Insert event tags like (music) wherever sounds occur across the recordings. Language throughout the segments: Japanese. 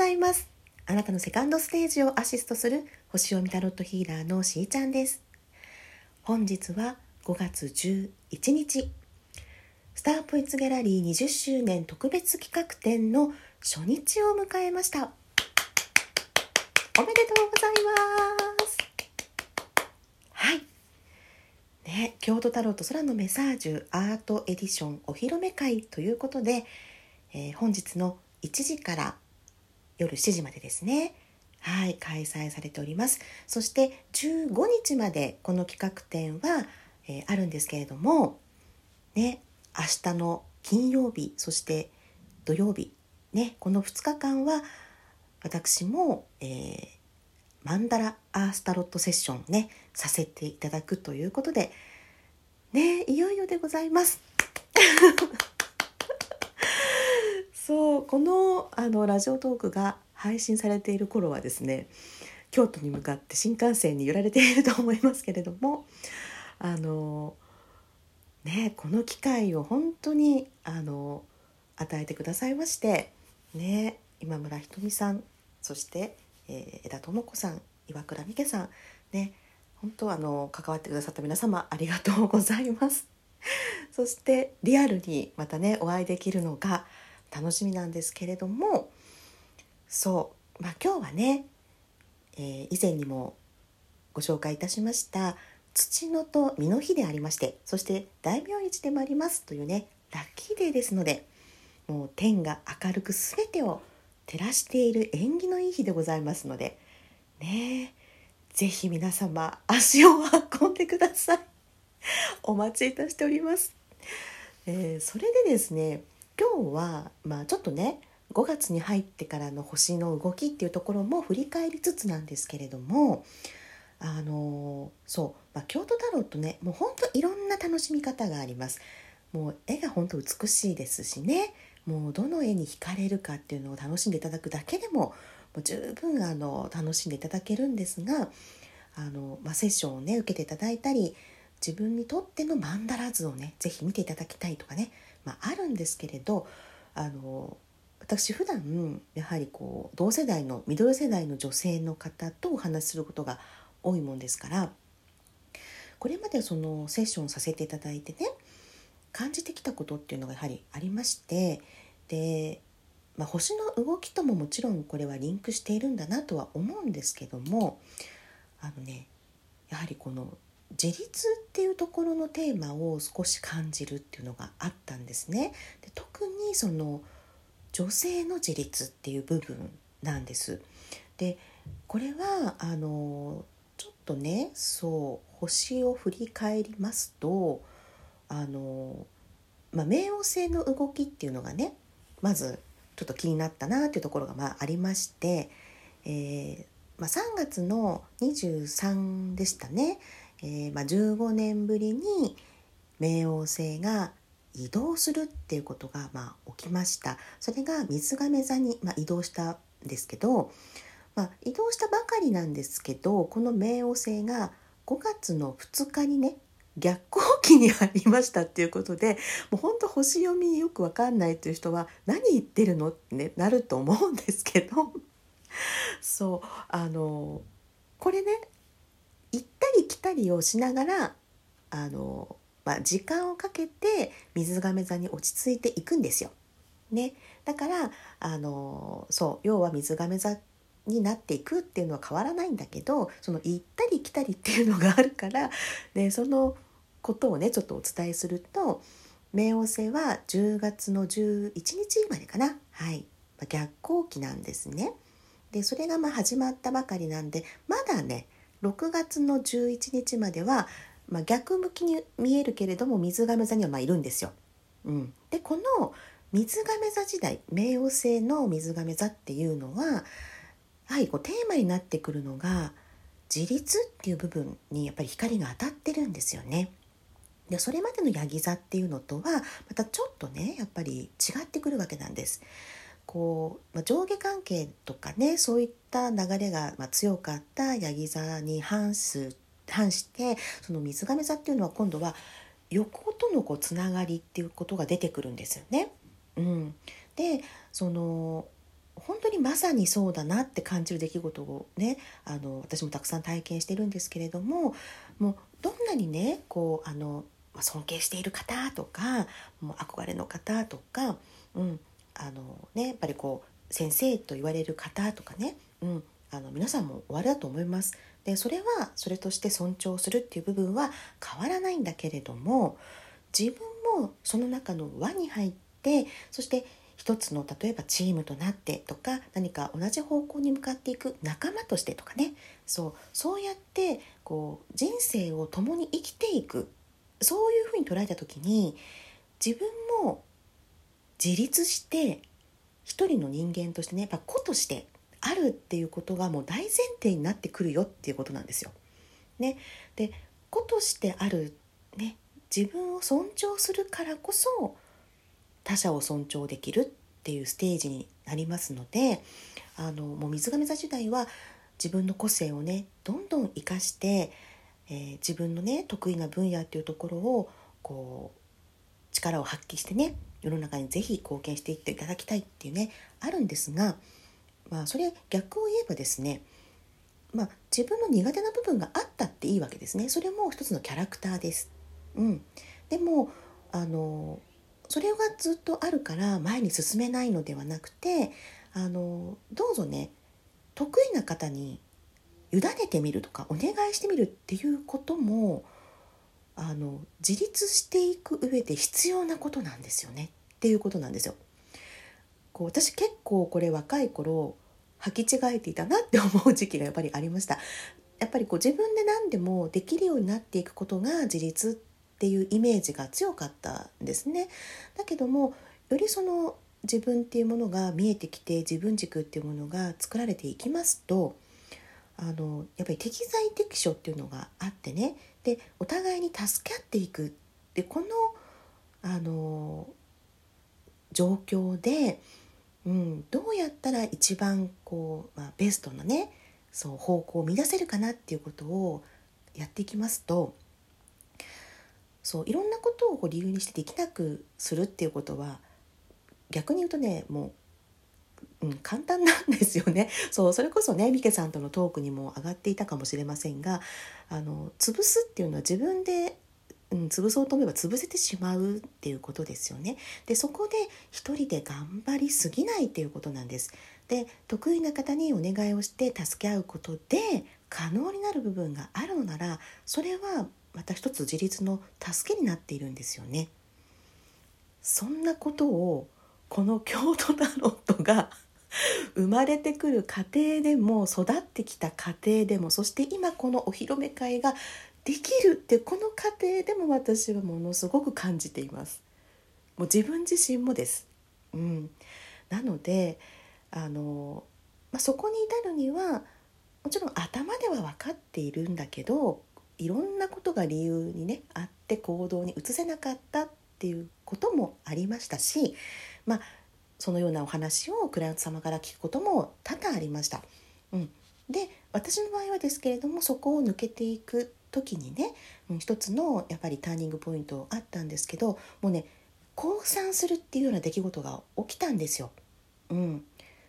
ざいます。あなたのセカンドステージをアシストする星読みタロットヒーラーのしーちゃんです。本日は5月11日スターポイツギャラリー20周年特別企画展の初日を迎えました。おめでとうございます。はい。ね、京都タロット空のメサージュアートエディションお披露目会ということで、えー、本日の1時から夜7時までですね。はい開催されております。そして15日までこの企画展は、えー、あるんですけれどもね明日の金曜日そして土曜日ねこの2日間は私も、えー、マンダラアースタロットセッションねさせていただくということでねいよいよでございます。そうこのあのラジオトークが配信されている頃はですね京都に向かって新幹線に揺られていると思いますけれどもあのねこの機会を本当にあの与えてくださいましてね今村ひとみさんそして、えー、枝智子さん岩倉美恵さんね本当あの関わってくださった皆様ありがとうございます。そしてリアルにまたねお会いできるのが楽しみなんですけれどもそうまあ今日はね、えー、以前にもご紹介いたしました土のと実の日でありましてそして大名市でもありますというねラッキーデーですのでもう天が明るく全てを照らしている縁起のいい日でございますのでねぜひ皆様足を運んでください。お待ちいたしております、えー、それでですね今日は、まあ、ちょっとね5月に入ってからの星の動きっていうところも振り返りつつなんですけれどもあのそう、まあ、京都タロットねもうほんといろんな楽しみ方があります。もう絵が本当美しいですしねもうどの絵に惹かれるかっていうのを楽しんでいただくだけでももう十分あの楽しんでいただけるんですがあの、まあ、セッションをね受けていただいたり自分にとってのマンダラ図をね是非見ていただきたいとかねまあ、あるんですけれどあの私普段やはりこう同世代のミドル世代の女性の方とお話しすることが多いもんですからこれまでそのセッションさせていただいてね感じてきたことっていうのがやはりありましてで、まあ、星の動きとももちろんこれはリンクしているんだなとは思うんですけどもあのねやはりこの自立っていうところのテーマを少し感じるっていうのがあったんですね。で特にその女性の自立っていう部分なんです。でこれはあのちょっとねそう星を振り返りますとあの、まあ、冥王星の動きっていうのがねまずちょっと気になったなっていうところがまあありまして、えーまあ、3月の23でしたね。えー、まあ、15年ぶりに冥王星が移動するっていうことがまあ起きました。それが水亀座に、まあ、移動したんですけど、まあ、移動したばかりなんですけどこの冥王星が5月の2日にね逆行期にありましたっていうことでもうほんと星読みよくわかんないという人は何言ってるのって、ね、なると思うんですけど。そうあのこれねり来たりをしながらあの、まあ、時間をかけて水亀座に落ち着いていくんですよ。ね、だからあのそう要は水亀座になっていくっていうのは変わらないんだけどその行ったり来たりっていうのがあるから、ね、そのことをねちょっとお伝えすると冥王星は10月の11日までかな、はい、逆行期なんですね。でそれがまあ始まったばかりなんでまだね6月の11日までは、まあ、逆向きに見えるけれども水亀座にはまあいるんですよ。うん、でこの水亀座時代冥王星の水亀座っていうのははい、こうテーマになってくるのが自立っていう部分にやっぱり光が当たってるんですよね。でそれまでのヤギ座っていうのとはまたちょっとねやっぱり違ってくるわけなんです。こう、ま、上下関係とかねそういった流れが、強かったヤギ座に反す反してその水亀座っていうのは今度は横とのこうつながりっていうことが出てくるんですよね。うん、でその本本当にまさにそうだなって感じる出来事をねあの私もたくさん体験してるんですけれどももうどんなにねこうあの尊敬している方とかもう憧れの方とか、うんあのね、やっぱりこう先生と言われる方とかね、うん、あの皆さんもおあれだと思います。でそれはそれとして尊重するっていう部分は変わらないんだけれども自分もその中の輪に入ってそして一つの例えばチームとなってとか何か同じ方向に向かっていく仲間としてとかねそうそうやってこう人生を共に生きていくそういうふうに捉えた時に自分も自立して一人の人間としてねやっぱ子としてあるっていうことがもう大前提になってくるよっていうことなんですよ。ね、で子としてある、ね、自分を尊重するからこそ他者を尊重できるっていうステージになりますのであのもう水亀座時代は自分の個性をねどんどん生かして、えー、自分のね得意な分野っていうところをこう力を発揮してね世の中に是非貢献していっていただきたいっていうねあるんですが、まあ、それ逆を言えばですねまあ、自分の苦手な部分があったっていいわけですねそれも一つのキャラクターです。うん、でもあのそれがずっとあるから前に進めないのではなくてあのどうぞね得意な方に委ねてみるとかお願いしてみるっていうこともあの自立していく上で必要なことなんですよねっていうことなんですよ。こう私結構これ若い頃履き違えていたなって思う時期がやっぱりありました。やっぱりこう自分で何でもできるようになっていくことが自立っていうイメージが強かったんですね。だけどもよりその自分っていうものが見えてきて自分軸っていうものが作られていきますとあのやっぱり適材適所っていうのがあってねでお互いに助け合っていく。でこのあの状況で、うん、どうやったら一番こう、まあ、ベストなねそう方向を乱せるかなっていうことをやっていきますとそういろんなことをこう理由にしてできなくするっていうことは逆に言うとねもう、ん、簡単なんですよね (laughs) そうそれこそねミケさんとのトークにも上がっていたかもしれませんがあの潰すっていうのは自分でうん、潰そうと思えば潰せてしまうっていうことですよね。でそこで一人で頑張りすぎないっていうことなんです。で得意な方にお願いをして助け合うことで可能になる部分があるのならそれはまた一つ自立の助けになっているんですよね。そんなことをこの京都タロットが生まれてくる過程でも育ってきた過程でもそして今このお披露目会ができるってこの過程でも私はものすごく感じています。もう自分自身もです。うん、なのであの、まあ、そこに至るにはもちろん頭では分かっているんだけどいろんなことが理由にねあって行動に移せなかったっていうこともありましたしまあそのようなお話をクライアント様から聞くことも多々ありました。うん、で私の場合はですけれどもそこを抜けていく時にね、うん、一つのやっぱりターニングポイントあったんですけどもうね降参するっていうような出来事が起きたんですよ。うん、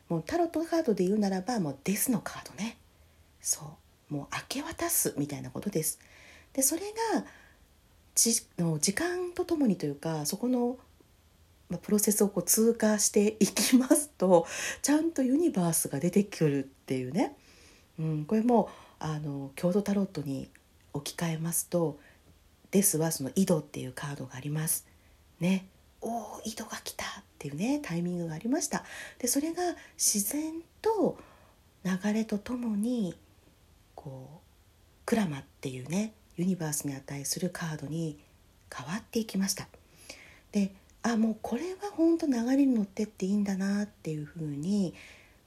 もうタロットカードで言うならばもうデスのカードねそうもう明け渡すみたいなことです。でそれがじの時間とともにというかそこの、プロセスをこう通過していきますと (laughs) ちゃんとユニバースが出てくるっていうね、うん、これもあの郷土タロットに置き換えますと「です」はその「井戸」っていうカードがあります。ね、おお井戸が来たっていうねタイミングがありました。でそれが自然と流れとともにこうクラマっていうねユニバースに値するカードに変わっていきましたであもうこれは本当流れに乗ってっていいんだなっていうふうに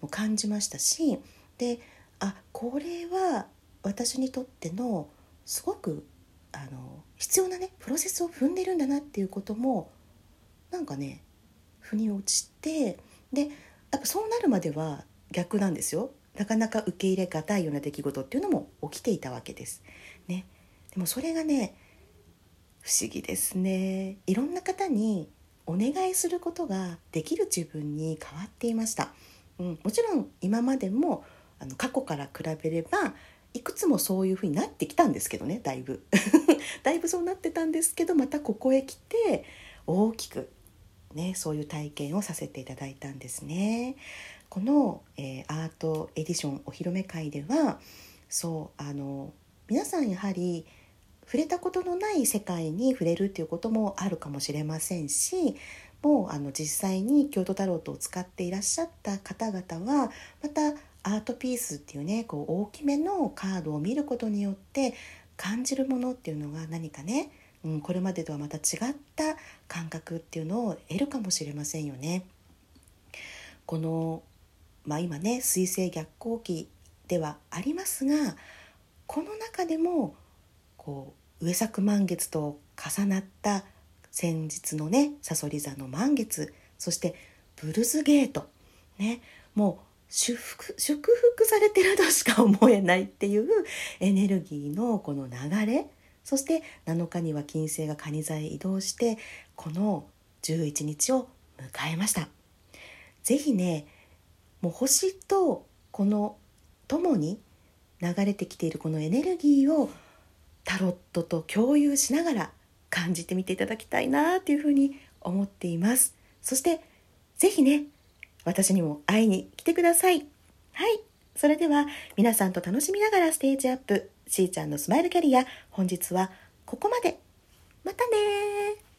も感じましたしであこれは私にとってのすごくあの必要なねプロセスを踏んでるんだなっていうこともなんかね腑に落ちてでやっぱそうなるまでは逆なんですよ。なかなか受け入れがたいような出来事っていうのも起きていたわけです。ね、でもそれがね不思議ですね。いろんな方にお願いすることができる自分に変わっていました。うん、もちろん今までもあの過去から比べればいくつもそういうふうになってきたんですけどねだいぶ (laughs) だいぶそうなってたんですけどまたここへ来て大きくねそういう体験をさせていただいたんですね。この、えー、アートエディションお披露目会ではそうあの皆さんやはり触れたことのない世界に触れるっていうこともあるかもしれませんしもうあの実際に京都タロットを使っていらっしゃった方々はまたアートピースっていうねこう大きめのカードを見ることによって感じるものっていうのが何かね、うん、これまでとはまた違った感覚っていうのを得るかもしれませんよね。この、まあ、今ね水星逆行期ではありますがこの中でもこう上作満月と重なった先日のねさそり座の満月そしてブルズゲートねもう祝福祝福されてるとしか思えないっていうエネルギーのこの流れそして7日には金星が蟹座へ移動してこの11日を迎えました。是非ねもう星とこの共に流れてきているこのエネルギーをタロットと共有しながら感じてみていただきたいなというふうに思っています。そして是非ね私にも会いに来てください。はい。それでは皆さんと楽しみながらステージアップ。しーちゃんのスマイルキャリア本日はここまで。またね